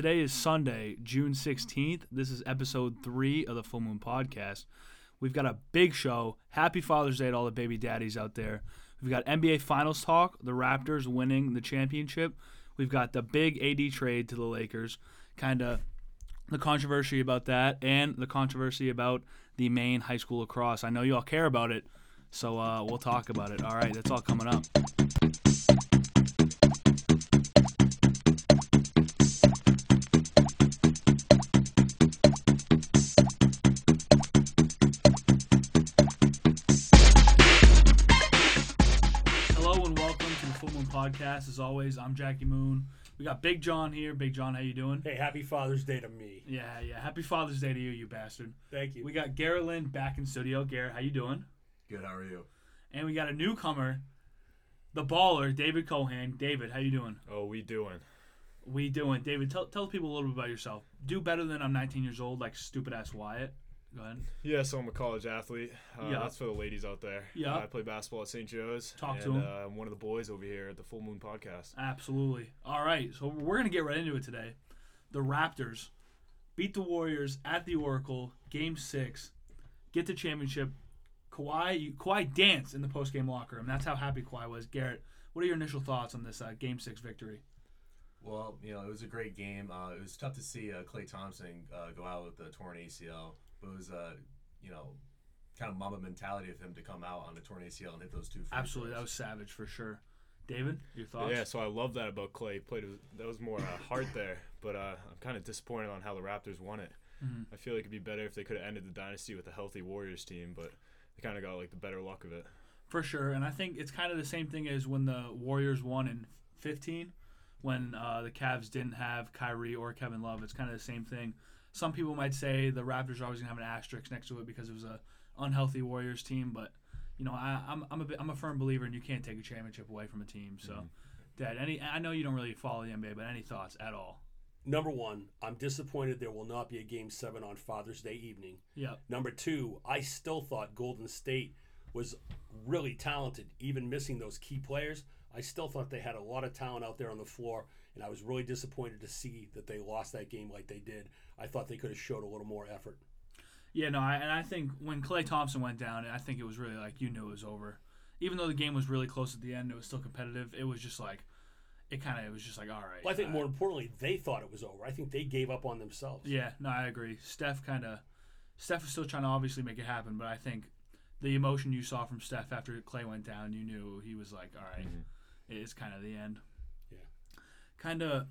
Today is Sunday, June 16th. This is episode three of the Full Moon Podcast. We've got a big show. Happy Father's Day to all the baby daddies out there. We've got NBA Finals talk, the Raptors winning the championship. We've got the big AD trade to the Lakers, kind of the controversy about that, and the controversy about the Maine high school lacrosse. I know you all care about it, so uh, we'll talk about it. All right, that's all coming up. Podcast. As always, I'm Jackie Moon. We got Big John here. Big John, how you doing? Hey, happy Father's Day to me. Yeah, yeah. Happy Father's Day to you, you bastard. Thank you. We got Garrett Lynn back in studio. Garrett, how you doing? Good. How are you? And we got a newcomer, the baller, David Cohan. David, how you doing? Oh, we doing? We doing. David, tell tell people a little bit about yourself. Do better than I'm 19 years old, like stupid ass Wyatt. Go ahead. Yeah, so I'm a college athlete. Uh, Yeah. That's for the ladies out there. Yeah. I play basketball at St. Joe's. Talk and, to 'em. Uh, I'm one of the boys over here at the Full Moon Podcast. Absolutely. All right, so we're gonna get right into it today. The Raptors beat the Warriors at the Oracle, Game Six, get the championship. Kawhi, Kawhi danced in the post game locker room. That's how happy Kawhi was. Garrett, what are your initial thoughts on this uh, Game Six victory? Well, you know, it was a great game. Uh, it was tough to see uh, Klay Thompson uh, go out with the torn ACL, but it was, uh, you know, kind of Mamba mentality of him to come out on the torn ACL and hit those two. free Absolutely, that was savage for sure. David, your thoughts? Yeah, so I love that about Klay. He played that was more uh, heart there, but uh, I'm kind of disappointed on how the Raptors won it. Mhm. I feel like it'd be better if they could have ended the dynasty with a healthy Warriors team, but they kind of got like the better luck of it. For sure, and I think it's kind of the same thing as when the Warriors won in 15, when uh, the Cavs didn't have Kyrie or Kevin Love. It's kind of the same thing. Some people might say the Raptors are always gonna have an asterisk next to it because it was a unhealthy Warriors team, but you know I, I'm I'm a bit, I'm a firm believer and you can't take a championship away from a team. So, mm-hmm. Dad, any I know you don't really follow the NBA, but any thoughts at all? Number one, I'm disappointed there will not be a Game 7 on Father's Day evening. Yep. Number two, I still thought Golden State was really talented, even missing those key players. I still thought they had a lot of talent out there on the floor, and I was really disappointed to see that they lost that game like they did. I thought they could have showed a little more effort. Yeah, no, I, and I think when Klay Thompson went down, I think it was really like you knew it was over. Even though the game was really close at the end, it was still competitive. It was just like, it kind of, it was just like, all right. Well, I think uh, more importantly, they thought it was over. I think they gave up on themselves. Yeah, no, I agree. Steph kind of, Steph was still trying to obviously make it happen, but I think the emotion you saw from Steph after Klay went down, you knew he was like, all right, it's kind of the end. Kind of.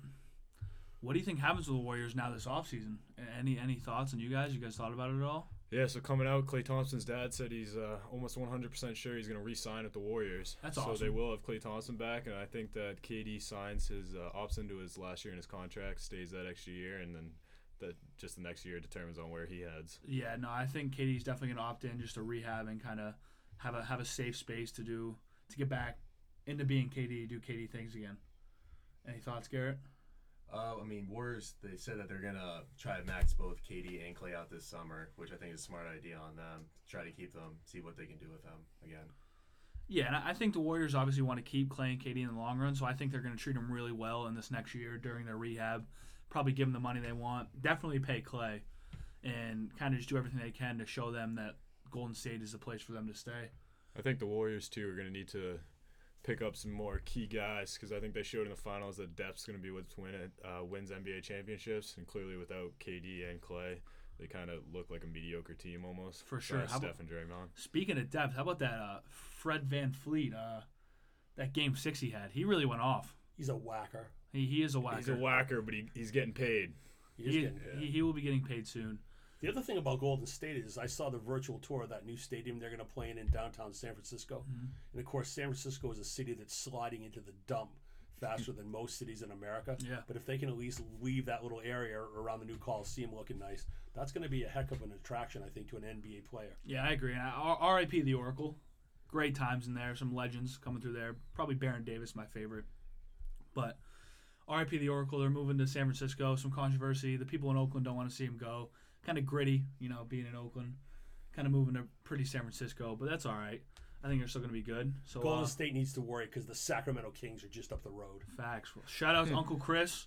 What do you think happens with the Warriors now this offseason? Any any thoughts on you guys? You guys thought about it at all? Yeah, so coming out, Klay Thompson's dad said he's uh, almost 100% sure he's going to re-sign with the Warriors. That's awesome. so they will have Klay Thompson back, and I think that KD signs his uh, opts into his last year in his contract, stays that extra year, and then that just the next year determines on where he heads. Yeah, no, I think KD's definitely gonna opt in just to rehab and kind of have a have a safe space to do to get back into being KD, do KD things again. Any thoughts, Garrett? Uh, I mean, Warriors. They said that they're gonna try to max both KD and Klay out this summer, which I think is a smart idea on them. Try to keep them, see what they can do with them again. Yeah, and I I think the Warriors obviously want to keep Klay and KD in the long run, so I think they're going to treat them really well in this next year during their rehab. Probably give them the money they want. Definitely pay Klay, and kind of just do everything they can to show them that Golden State is the place for them to stay. I think the Warriors too are going to need to pick up some more key guys because I think they showed in the finals that depth's going to be what's win it, uh, wins NBA championships, and clearly without KD and Klay, they kind of look like a mediocre team almost. For sure. Sorry, How Steph and Draymond. Speaking of depth, how about that uh, Fred VanVleet? Uh, that game six he had, he really went off. He's a whacker. He, he is a whacker. He's a whacker, but he, he's getting paid. He He, getting- he, he will be getting paid soon. The other thing about Golden State is I saw the virtual tour of that new stadium they're going to play in in downtown San Francisco. Mm-hmm. And of course, San Francisco is a city that's sliding into the dump faster than most cities in America. Yeah. But if they can at least leave that little area around the new Coliseum looking nice, that's going to be a heck of an attraction, I think, to an NBA player. Yeah, I agree. And I- R- R.I.P. the Oracle. Great times in there. Some legends coming through there. Probably Baron Davis, my favorite. But R.I.P. the Oracle. They're moving to San Francisco. Some controversy. The people in Oakland don't want to see him go. Kind of gritty, you know, being in Oakland. Kind of moving to pretty San Francisco, but that's all right. I think they're still going to be good. So Golden uh, State needs to worry because the Sacramento Kings are just up the road. Facts. Well, shout out to Uncle Chris,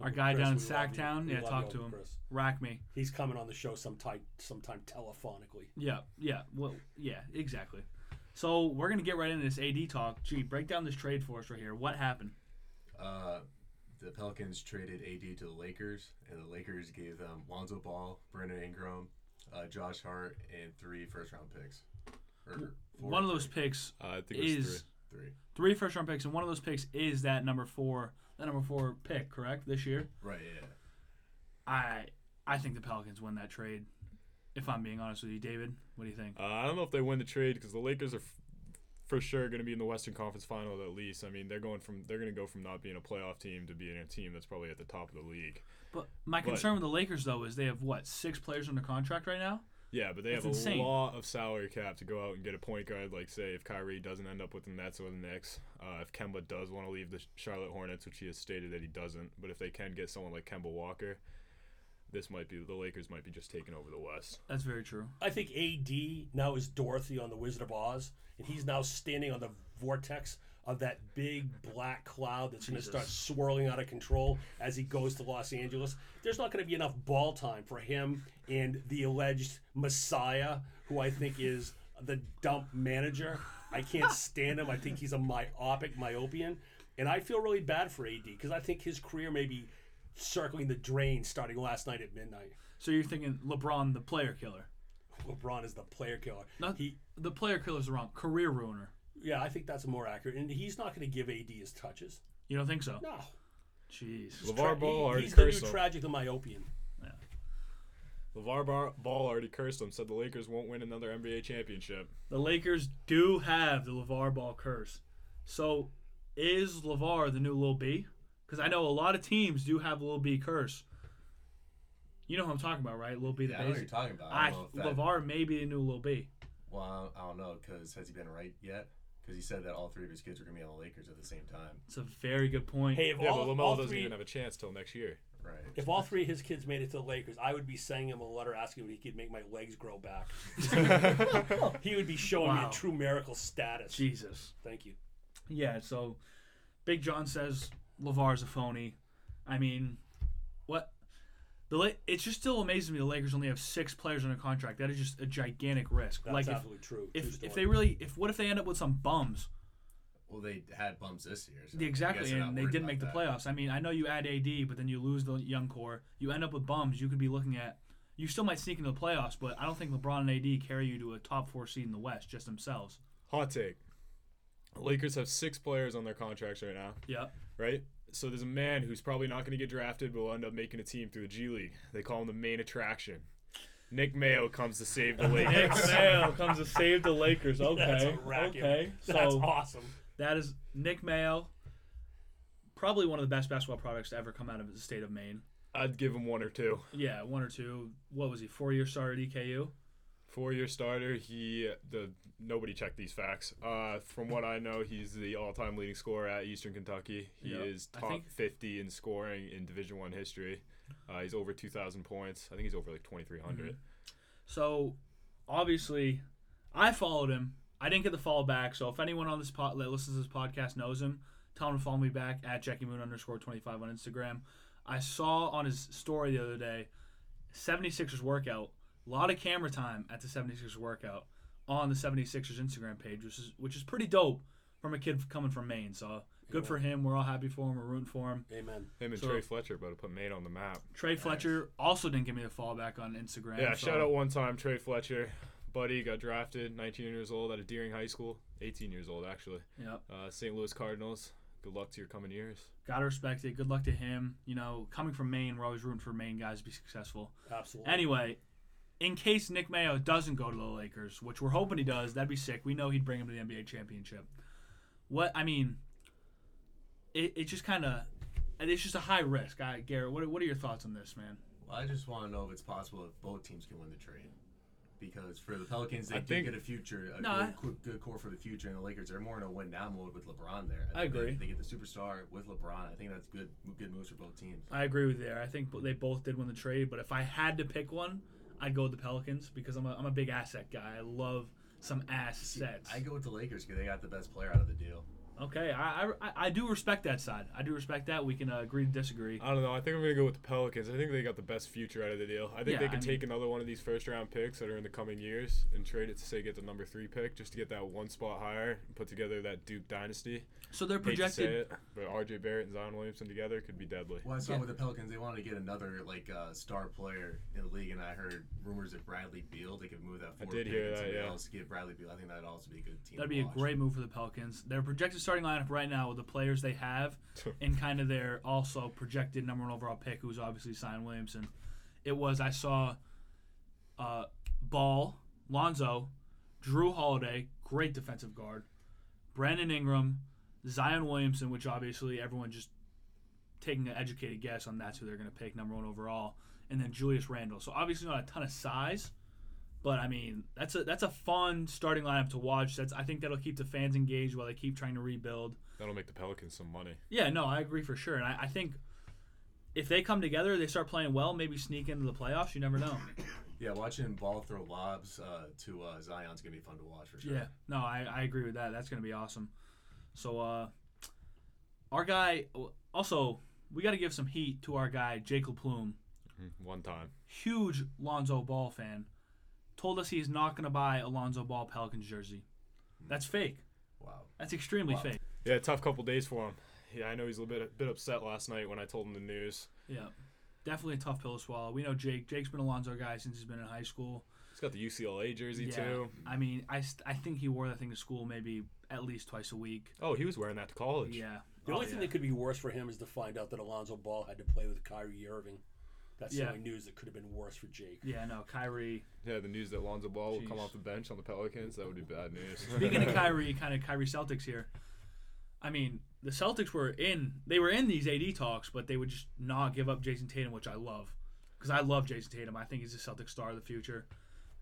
Our guy Chris, down in we love you. Sacktown. Yeah, talk to him. Chris. Rack me. He's coming on the show sometime, sometime telephonically. Yeah, yeah, well, yeah, exactly. So we're gonna get right into this AD talk. Gee, break down this trade for us right here. What happened? Uh, the Pelicans traded AD to the Lakers, and the Lakers gave them Lonzo Ball, Brandon Ingram, uh, Josh Hart, and three first round picks. Or four One of those three. picks Uh, I think it was is three. three. three first round picks, and one of those picks is that number four, that number four pick, correct? This year, Right, yeah. I I think the Pelicans win that trade. If I'm being honest with you, David, what do you think? Uh, I don't know if they win the trade because the Lakers are f- for sure going to be in the Western Conference Final at least. I mean, they're going from they're going to go from not being a playoff team to being a team that's probably at the top of the league. But my But- concern with the Lakers though is they have what six players under contract right now. Yeah, but they That's have a insane. lot of salary cap to go out and get a point guard. Like say, if Kyrie doesn't end up with the Nets or the Knicks, uh, if Kemba does want to leave the Charlotte Hornets, which he has stated that he doesn't, but if they can get someone like Kemba Walker, this might be the Lakers might be just taking over the West. That's very true. I think AD now is Dorothy on the Wizard of Oz, and he's now standing on the vortex of that big black cloud that's going to start swirling out of control as he goes to Los Angeles. There's not going to be enough ball time for him and the alleged Messiah, who I think is the dump manager. I can't stand him. I think he's a myopic, myopian. And I feel really bad for AD because I think his career may be circling the drain starting last night at midnight. So you're thinking LeBron, the player killer? LeBron is the player killer. Not he the player killer's wrong. Career ruiner. Yeah, I think that's more accurate. And he's not going to give AD his touches. You don't think so? No. Jeez. LeVar Tra- Ball he- already he's the new him. tragic the myopian. LeVar Bar- Ball already cursed him. said the Lakers won't win another NBA championship. The Lakers do have the LeVar Ball curse. So is LeVar the new Lil B? Because I know a lot of teams do have Lil B curse. You know who I'm talking about, right? Lil B the Yeah, I know what you're talking about. I I, don't know if that, LeVar may be the new Lil B. well, I don't, know because has he been right yet? Because he said that all three of his kids are going to be on the Lakers at the same time. It's a very good point. Hey, if Yeah, all, but all Lamelo doesn't three, even have a chance till next year. Right. if all three of his kids made it to the Lakers, I would be sending him a letter asking if he could make my legs grow back. he would be showing me a true miracle status. Jesus. Thank you. Yeah, so Big John says LeVar's a phony. I mean, what? The La- it's just still amazes me the Lakers only have six players on a contract. That is just a gigantic risk. That's like if, absolutely true. True if if they really if what if they end up with some bums? Well, they had bumps this year. So Exactly, and they didn't make the that. playoffs. I mean, I know you add AD, but then you lose the young core. You end up with bums. You could be looking at. You still might sneak into the playoffs, but I don't think LeBron and AD carry you to a top four seed in the West just themselves. Hot take. Lakers have six players on their contracts right now, Yep. Right? So there's a man who's probably not going to get drafted, but will end up making a team through the G League. They call him the main attraction. Nick Mayo comes to save the Lakers. Mayo comes to save the Lakers. Okay. That's a racket. okay. That's so awesome. that is Nick Mayo. Probably one of the best basketball products to ever come out of the state of Maine. I'd give him one or two. Yeah, one or two. What was he? Four year star at EKU. Four-year starter. He the nobody checked these facts. Uh, from what I know, he's the all-time leading scorer at Eastern Kentucky. He Yep. is top think- 50 in scoring in Division One history. Uh, he's over 2,000 points. I think he's over like 2,300. So obviously, I followed him. I didn't get the follow back. So if anyone on this pod that listens to this podcast knows him, tell him to follow me back at Jackie Moon underscore twenty five on Instagram. I saw on his story the other day, 76ers workout. A lot of camera time at the 76ers workout on the 76ers Instagram page, which is which is pretty dope from a kid coming from Maine. So good for him. We're all happy for him. We're rooting for him. Amen. Him and So- Trey Fletcher about to put Maine on the map. Trey Fletcher also didn't give me the fallback on Instagram. Yeah, so- shout out one time Trey Fletcher. Buddy got drafted, 19 years old out of Deering High School. 18 years old actually. Yep. Uh, St. Louis Cardinals. Good luck to your coming years. Gotta respect it. Good luck to him. You know, coming from Maine, we're always rooting for Maine guys to be successful. Absolutely. Anyway, in case Nick Mayo doesn't go to the Lakers, which we're hoping he does, that'd be sick. We know he'd bring him to the NBA championship. What I mean, it, it just kind of, it's just a high risk. I, Garrett, what, what are your thoughts on this, man? Well, I just want to know if it's possible if both teams can win the trade. Because for the Pelicans, they I do think- get a future, a No, good, good, good core for the future, and the Lakers are more in a win now mode with LeBron there. I think agree. They, they get the superstar with LeBron. I think that's good, good moves for both teams. I agree with you there. I think they both did win the trade, but if I had to pick one, I'd go with the Pelicans because I'm a, I'm a big asset guy. I love some assets. I go with the Lakers because they got the best player out of the deal. Okay, I, I, I do respect that side. I do respect that. We can uh, agree to disagree. I don't know. I think I'm gonna go with the Pelicans. I think they got the best future out of the deal. I think Yeah, they can I take another one of these first round picks that are in the coming years and trade it to say get the number three pick just to get that one spot higher and put together that Duke dynasty. So they're Hate to say projected. it, but R.J. Barrett and Zion Williamson together could be deadly. Well, I saw Yeah. with the Pelicans, they wanted to get another like uh, star player in the league, and I heard rumors that Bradley Beal they could move that. I Forward did pick hear and that, somebody yeah. Else get Bradley Beal. I think that'd also be a good team. That'd to be a watch. great move for the Pelicans. Their projected starting lineup right now with the players they have, and kind of their also projected number one overall pick, who's obviously Zion Williamson. It was I saw, uh, Ball, Lonzo, Jrue Holiday, great defensive guard, Brandon Ingram, Zion Williamson, which obviously everyone just taking an educated guess on that's who they're going to pick number one overall, and then Julius Randle. So obviously not a ton of size, but I mean that's a that's a fun starting lineup to watch. That's I think that'll keep the fans engaged while they keep trying to rebuild. That'll make the Pelicans some money. Yeah, no, I agree for sure, and I, I think if they come together, they start playing well, maybe sneak into the playoffs. You never know. Yeah, watching Ball throw lobs uh, to uh, Zion's gonna be fun to watch for sure. Yeah, no, I, I agree with that. That's gonna be awesome. So, uh, our guy also we got to give some heat to our guy Jake LaPlume. Mhm, One time. huge Lonzo Ball fan, told us he's not going to buy Alonzo Ball Pelicans jersey. That's fake. Wow. That's extremely Wow. fake. Yeah, tough couple days for him. Yeah, I know he's a little bit a bit upset last night when I told him the news. Yeah. Definitely a tough pill to swallow. We know Jake. Jake's been Alonzo guy since he's been in high school. He's got the UCLA jersey yeah. too. I mean, I, st- I think he wore that thing to school maybe at least twice a week. Oh, he was wearing that to college. Yeah. The Oh, only thing yeah. that could be worse for him is to find out that Alonzo Ball had to play with Kyrie Irving. That's Yeah. the only news that could have been worse for Jake. Yeah, no, Kyrie. Yeah, the news that Lonzo Ball will come off the bench on the Pelicans, that would be bad news. Speaking of Kyrie, kind of Kyrie Celtics here. I mean, the Celtics were in they were in these AD talks, but they would just not give up Jayson Tatum, which I love, because I love Jayson Tatum. I think he's a Celtic star of the future.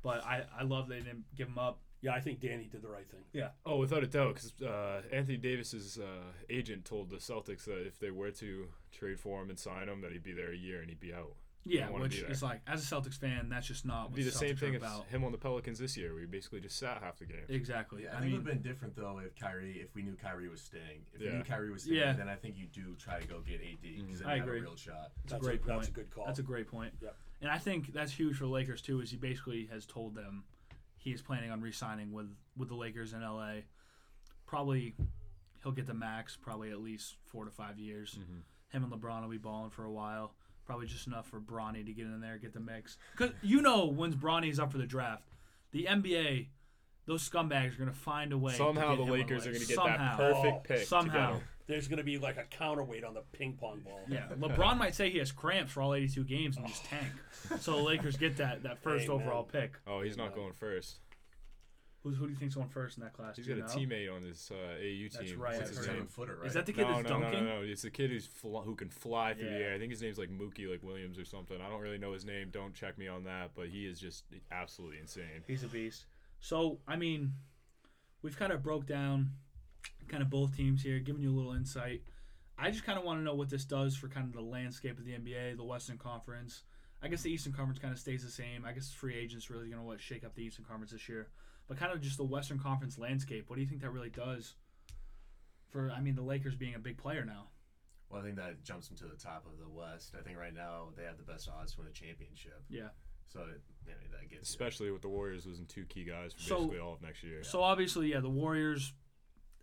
But I, I love they didn't give him up. Yeah, I think Danny did the right thing. Yeah. Oh, without a doubt, because uh, Anthony Davis's uh, agent told the Celtics that if they were to trade for him and sign him, that he'd be there a year and he'd be out. Yeah, wanna which be there. is like as a Celtics fan, that's just not It'd be the same thing are about. him on the Pelicans this year. We basically just sat half the game. Exactly. Yeah, I, I, think it would have been different though if Kyrie, if we knew Kyrie was staying. If we knew Kyrie was staying, Yeah. then I think you do try to go get AD because then I you have agree. a real shot. it's a That's great a, point. That's a good call. That's a great point. Yep. And I think that's huge for the Lakers too. Is he basically has told them he is planning on re-signing with with the Lakers in LA. Probably he'll get the max, probably at least four to five years. Mm-hmm. Him and LeBron will be balling for a while. Probably just enough for Bronny to get in there, get the mix. Because you know, when Bronny's up for the draft, the NBA, those scumbags are gonna find a way. to Somehow get the him Lakers are going to get Somehow. that perfect Oh, pick. somehow. get him. There's going to be like a counterweight on the ping pong ball. Yeah, LeBron might say he has cramps for all 82 games and just oh. tank. So the Lakers get that that first Amen. overall pick. Oh, he's not going first. Who's, who do you think's going first in that class? He's Do got you a know? teammate on this uh, AU That's team. right, What's I've his heard name? Seven footer, right? Is that the kid no, that's no, no, dunking? no, no. It's the kid who's fl- who can fly through the air. I think his name's like Mookie, like Williams or something. I don't really know his name. Don't check me on that. But he is just absolutely insane. He's a beast. So I mean, we've kind of broke down kind of both teams here, giving you a little insight. I just kind of want to know what this does for kind of the landscape of the NBA, the Western Conference. I guess the Eastern Conference kind of stays the same. I guess free agents really going to what shake up the Eastern Conference this year, but kind of just the Western Conference landscape. What do you think that really does for? I mean, the Lakers being a big player now. Well, I think that jumps them to the top of the West. I think right now they have the best odds to win a championship. Yeah. So it, you know, that gets you. Especially with the Warriors losing two key guys for So- basically all of next year. So obviously, yeah, the Warriors,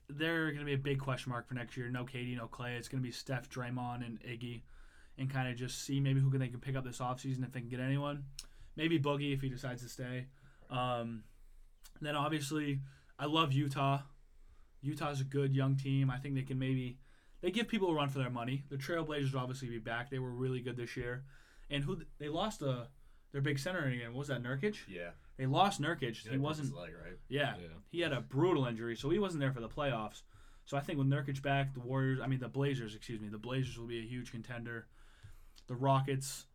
they're going to be a big question mark for next year. No KD, no Klay. It's going to be Steph, Draymond, and Iggy, and kind of just see maybe who can they can pick up this offseason if they can get anyone. Maybe Boogie if he decides to stay. Um, then obviously, I love Utah. Utah's a good young team. I think they can maybe they give people a run for their money. The Trailblazers will obviously be back. They were really good this year, and who they lost uh, their big center again. What was that Nurkic? Yeah. They lost Nurkic. He He wasn't. leg, right? Yeah, Yeah. he had a brutal injury, so he wasn't there for the playoffs. So I think with Nurkic back, the Warriors, I mean the Blazers, excuse me, the Blazers will be a huge contender. The Rockets,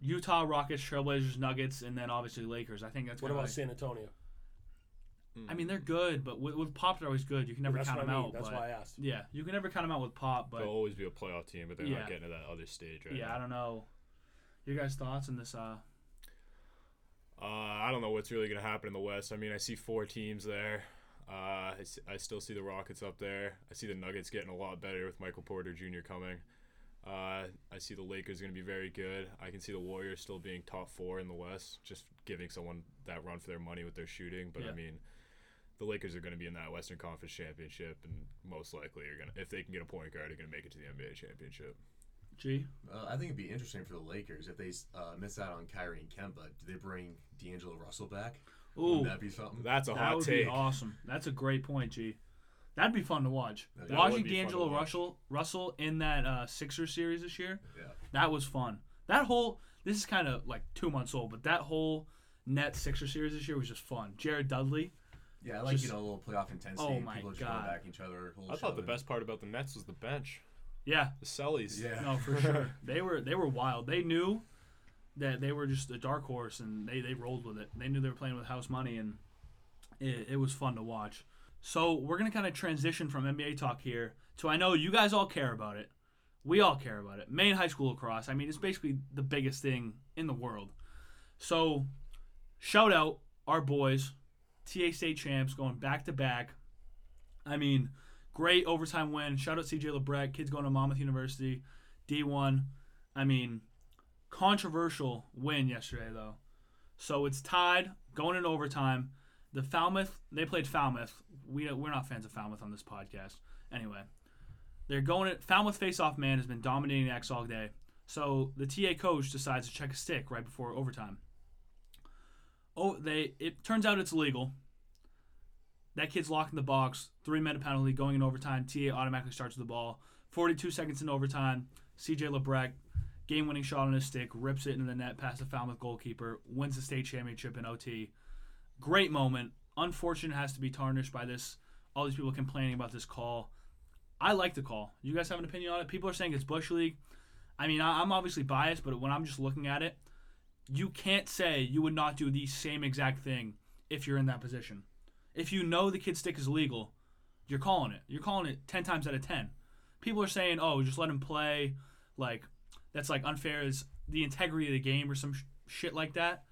Utah Rockets, Trailblazers, Nuggets, and then obviously Lakers. I think that's What kinda about like- San Antonio? I mean they're good, but with, with Pop they're always good. You can never That's count what them I mean. out. That's but, why I asked. yeah, you can never count them out with Pop. But They'll always be a playoff team, but they're Yeah. not getting to that other stage right yeah, now. I don't know. Your guys' thoughts on this? Uh, Uh, I don't know what's really going to happen in the West. I mean, I see four teams there. Uh, I, s- I still see the Rockets up there. I see the Nuggets getting a lot better with Michael Porter Jr. coming. Uh, I see the Lakers going to be very good. I can see the Warriors still being top four in the West, just giving someone that run for their money with their shooting. But Yeah. I mean, the Lakers are going to be in that Western Conference championship, and most likely are going to, if they can get a point guard, are going to make it to the NBA championship. G. Uh, I think it'd be interesting for the Lakers if they uh, miss out on Kyrie and Kemba. Do they bring D'Angelo Russell back? Ooh, Would that be something? That's a that hot would take. be awesome. That's a great point, G. That'd be fun to watch. That Watching be fun D'Angelo watch. Russell Russell in that uh, Sixers series this year, Yeah. that was fun. That whole this is kind of like two months old, but that whole net Sixer series this year was just fun. Jared Dudley, Yeah, I like Just- you know a little playoff intensity. Oh my people just God. going back each other. I thought the best part about the Nets was the bench, yeah, the Sellies. Yeah. no for sure. They were they were wild. They knew that they were just a dark horse, and they they rolled with it. They knew they were playing with house money, and it, it was fun to watch. So we're gonna kind of transition from NBA talk here to I know you guys all care about it. We all care about it. Maine high school lacrosse. I mean, it's basically the biggest thing in the world. So, shout out our boys, State champs, going back to back. I mean, great overtime win. Shout out CJ LeBrec, kids going to Monmouth University, D1. I mean, controversial win yesterday though. So it's tied going in overtime. The Falmouth, they played Falmouth. We we're not fans of Falmouth on this podcast. Anyway, they're going at Falmouth face-off man has been dominating the X all day. So the TA coach decides to check a stick right before overtime. Oh, they it turns out it's legal. That kid's locked in the box. Three minute penalty going in overtime. TA automatically starts with the ball. 42 seconds in overtime. CJ LeBrec, game winning shot on his stick, rips it into the net past the Falmouth goalkeeper, wins the state championship in OT. Great moment. Unfortunate has to be tarnished by this. All these people complaining about this call. I like the call. You guys have an opinion on it? People are saying it's Bush League. I mean, I'm obviously biased, but when I'm just looking at it, you can't say you would not do the same exact thing if you're in that position. If you know the kid stick is legal, you're calling it. You're calling it 10 times out of 10. People are saying, oh, just let him play. Like, that's like unfair as the integrity of the game or some sh- shit like that.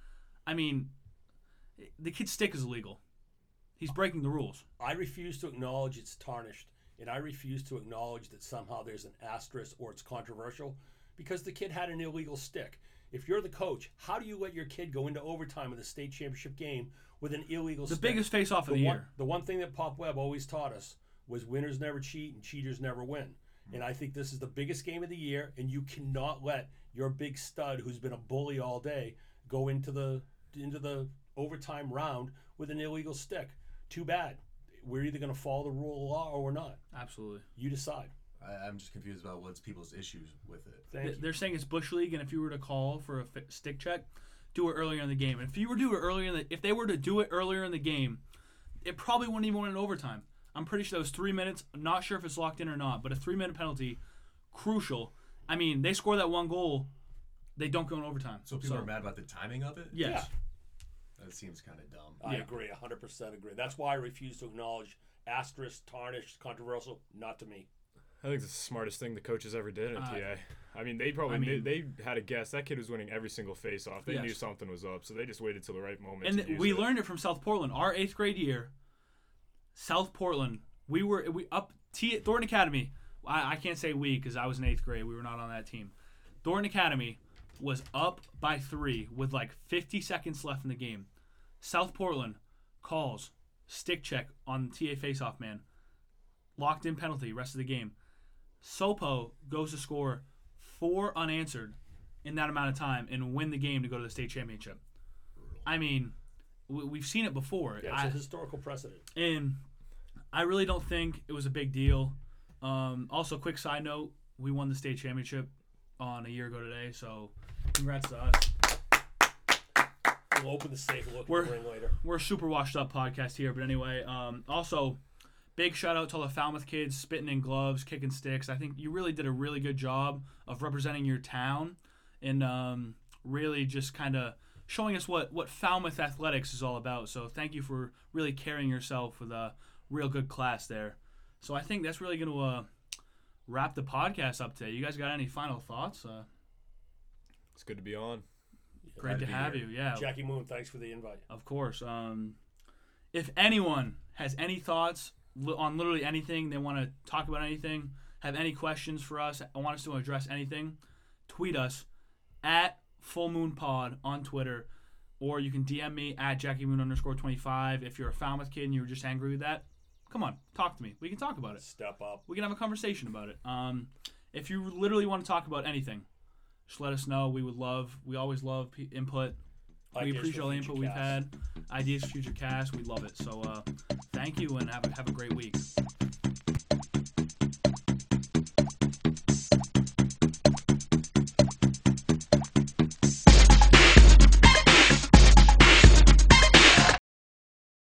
I mean, the kid's stick is illegal. He's breaking the rules. I refuse to acknowledge it's tarnished, and I refuse to acknowledge that somehow there's an asterisk or it's controversial because the kid had an illegal stick. If you're the coach, how do you let your kid go into overtime of the state championship game with an illegal stick? The stick? biggest face off of the the one, year. the one thing that Pop Webb always taught us was winners never cheat and cheaters never win. And I think this is the biggest game of the year, and you cannot let your big stud, who's been a bully all day, go into the into the overtime round with an illegal stick. Too bad. We're either going to follow the rule of law or we're not. Absolutely. You decide. I, I'm just confused about what's people's issues with it. Thank They're saying it's bush league, and if you were to call for a fi- stick check, do it earlier in the game. And if you were to do it earlier in the, if they were to do it earlier in the game, it probably wouldn't even win in overtime. I'm pretty sure that was three minutes. I'm not sure if it's locked in or not, but a three minute penalty, crucial. I mean, they score that one goal, they don't go in overtime. So people are mad about the timing of it. Yes. That seems kind of dumb. I Yeah. agree, 100% agree. That's why I refuse to acknowledge asterisk, tarnished, controversial. Not to me. I think it's the smartest thing the coaches ever did in Uh, TA. I mean, they probably I mean- knew, they had a guess that kid was winning every single face-off. They Yes. knew something was up, so they just waited till the right moment. and we it. learned it from South Portland. Our eighth grade year, South Portland, we were we up T Thornton Academy. I, I can't say we because I was in eighth grade. We were not on that team. Thornton Academy was up by three with like 50 seconds left in the game. South Portland calls stick check on TA faceoff man. Locked in penalty rest of the game. Sopo goes to score four unanswered in that amount of time and win the game to go to the state championship. I mean, we, we've seen it before. Yeah, it's I- a historical precedent. and I really don't think it was a big deal. Um, also, quick side note: we won the state championship on a year ago today, so congrats to us. We'll open the safe and look We're- later. We're a super washed up podcast here, but anyway. Um, also, big shout out to all the Falmouth kids spitting in gloves, kicking sticks. I think you really did a really good job of representing your town and um, really just kind of showing us what what Falmouth athletics is all about. So thank you for really carrying yourself with a real good class there. So I think that's really going to uh, wrap the podcast up today. You guys got any final thoughts? Uh, It's good to be on. great to be have here. you. Yeah, Jackie Moon, thanks for the invite. Of course. Um, if anyone has any thoughts li- on literally anything, they want to talk about anything, have any questions for us, I want us to address anything, tweet us at Full Moon Pod on Twitter, or you can DM me at Jackie Moon underscore twenty five. If you're a Falmouth kid and you were just angry with that, come on, talk to me. We can talk about it. Step up. We can have a conversation about it. Um, if you literally want to talk about anything, just let us know. We would love. We always love p- input. We appreciate all the input we've had. Ideas for future cast. We love it. So uh, thank you and have a, have a great week.